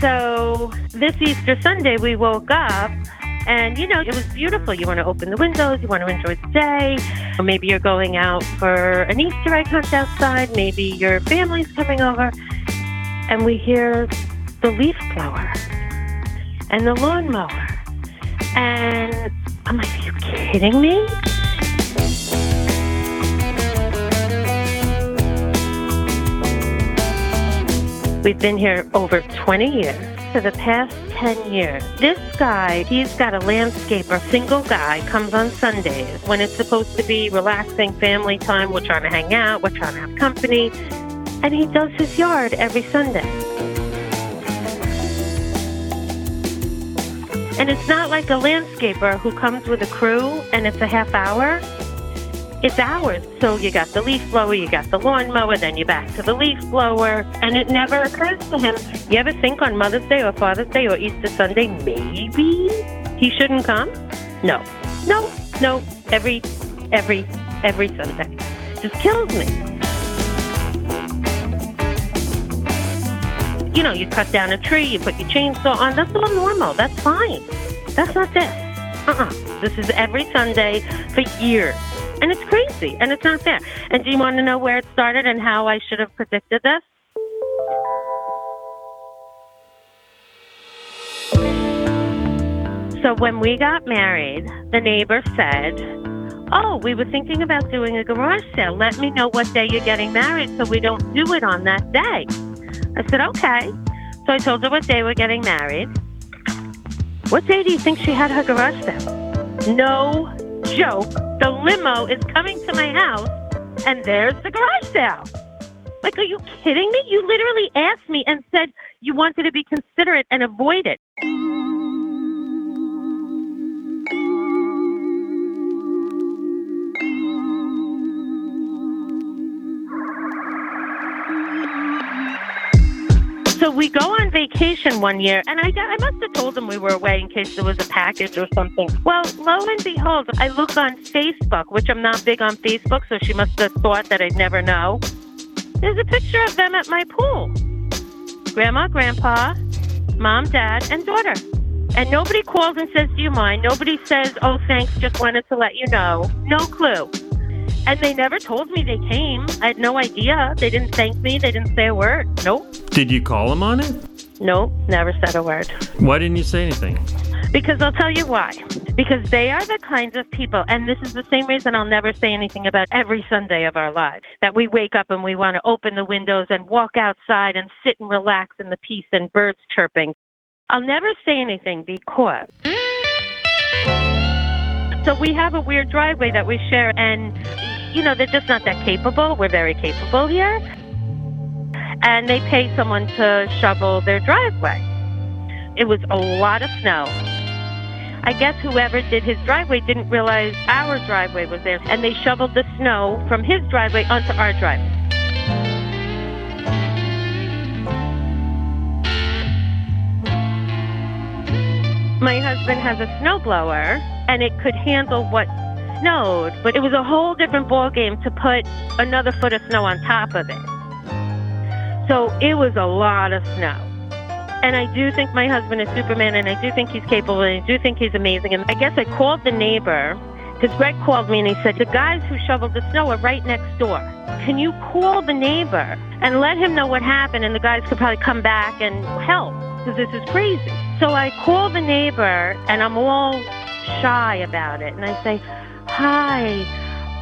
So this Easter Sunday, we woke up and, you know, it was beautiful. You want to open the windows, you want to enjoy the day. Or maybe you're going out for an Easter egg hunt outside. Maybe your family's coming over. And we hear the leaf blower and the lawnmower. And I'm like, are you kidding me? We've been here over 20 years. For the past 10 years, this guy, he's got a landscaper, single guy, comes on Sundays when it's supposed to be relaxing family time. We're trying to hang out, we're trying to have company. And he does his yard every Sunday. And it's not like a landscaper who comes with a crew and it's a half hour. It's hours. So you got the leaf blower, you got the lawnmower, then you're back to the leaf blower. And it never occurs to him. You ever think on Mother's Day or Father's Day or Easter Sunday, maybe he shouldn't come? No. No, no. Every, every, every Sunday. Just kills me. You know, you cut down a tree, you put your chainsaw on. That's all normal. That's fine. That's not this. Uh-uh. This is every Sunday for years. And it's crazy and it's not fair. And do you want to know where it started and how I should have predicted this? So when we got married, the neighbor said, Oh, we were thinking about doing a garage sale. Let me know what day you're getting married so we don't do it on that day. I said, Okay. So I told her what day we're getting married. What day do you think she had her garage sale? No joke. The limo is coming to my house and there's the garage sale. Like, are you kidding me? You literally asked me and said you wanted to be considerate and avoid it. So we go on vacation one year, and I, I must have told them we were away in case there was a package or something. Well, lo and behold, I look on Facebook, which I'm not big on Facebook, so she must have thought that I'd never know. There's a picture of them at my pool Grandma, Grandpa, Mom, Dad, and daughter. And nobody calls and says, Do you mind? Nobody says, Oh, thanks, just wanted to let you know. No clue. And they never told me they came. I had no idea. They didn't thank me. They didn't say a word. Nope. Did you call them on it? Nope. Never said a word. Why didn't you say anything? Because I'll tell you why. Because they are the kinds of people, and this is the same reason I'll never say anything about every Sunday of our lives. That we wake up and we want to open the windows and walk outside and sit and relax in the peace and birds chirping. I'll never say anything because. So we have a weird driveway that we share, and you know, they're just not that capable. We're very capable here. And they pay someone to shovel their driveway. It was a lot of snow. I guess whoever did his driveway didn't realize our driveway was there, and they shoveled the snow from his driveway onto our driveway. My husband has a snowblower, and it could handle what snowed, but it was a whole different ball game to put another foot of snow on top of it. So it was a lot of snow. And I do think my husband is Superman, and I do think he's capable, and I do think he's amazing. And I guess I called the neighbor because Greg called me and he said, The guys who shoveled the snow are right next door. Can you call the neighbor and let him know what happened? And the guys could probably come back and help because this is crazy. So I call the neighbor and I'm all shy about it. And I say, Hi,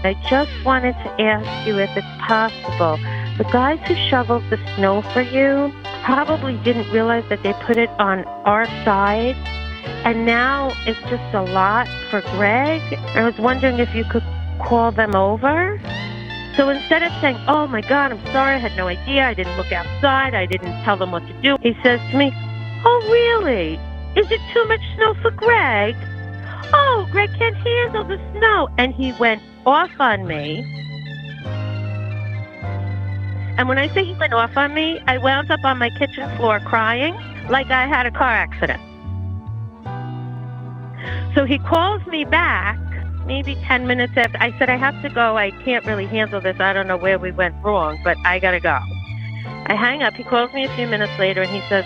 I just wanted to ask you if it's possible. The guys who shoveled the snow for you probably didn't realize that they put it on our side. And now it's just a lot for Greg. I was wondering if you could call them over. So instead of saying, Oh my God, I'm sorry, I had no idea, I didn't look outside, I didn't tell them what to do, he says to me, Oh, really? Is it too much snow for Greg? Oh, Greg can't handle the snow. And he went off on me. And when I say he went off on me, I wound up on my kitchen floor crying like I had a car accident. So he calls me back maybe 10 minutes after. I said, I have to go. I can't really handle this. I don't know where we went wrong, but I got to go. I hang up. He calls me a few minutes later and he says,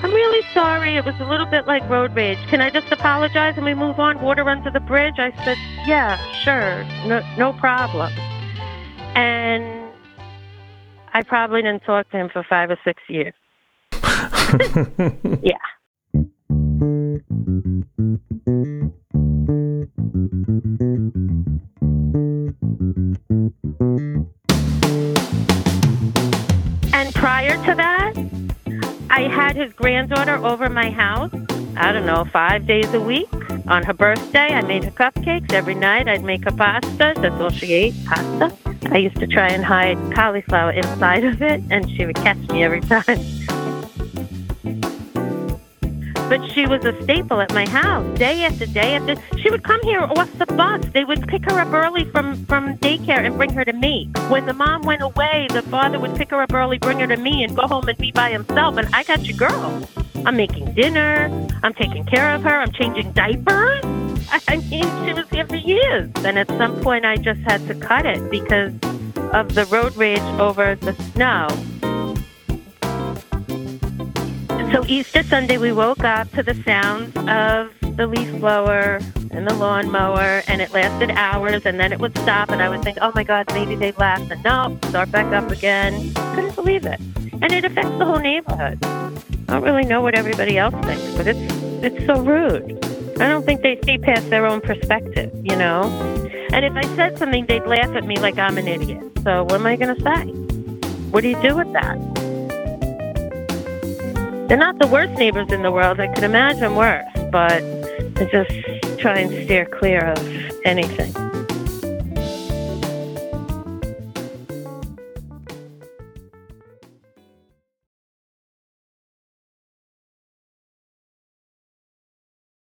I'm really sorry. It was a little bit like road rage. Can I just apologize and we move on? Water under the bridge? I said, Yeah, sure. No, no problem. And I probably didn't talk to him for five or six years. yeah. Granddaughter over my house, I don't know, five days a week. On her birthday, I made her cupcakes. Every night, I'd make her pasta. That's all she ate, pasta. I used to try and hide cauliflower inside of it, and she would catch me every time. But she was a staple at my house, day after day after. She would come here off the bus. They would pick her up early from from daycare and bring her to me. When the mom went away, the father would pick her up early, bring her to me, and go home and be by himself. And I got your girl. I'm making dinner. I'm taking care of her. I'm changing diapers. I mean, she was here for years. And at some point, I just had to cut it because of the road rage over the snow. So Easter Sunday, we woke up to the sounds of the leaf blower and the lawnmower, and it lasted hours, and then it would stop, and I would think, oh my God, maybe they last, and no, start back up again. Couldn't believe it, and it affects the whole neighborhood. I don't really know what everybody else thinks, but it's it's so rude. I don't think they see past their own perspective, you know. And if I said something, they'd laugh at me like I'm an idiot. So what am I going to say? What do you do with that? They're not the worst neighbors in the world. I could imagine worse, but I just try and steer clear of anything.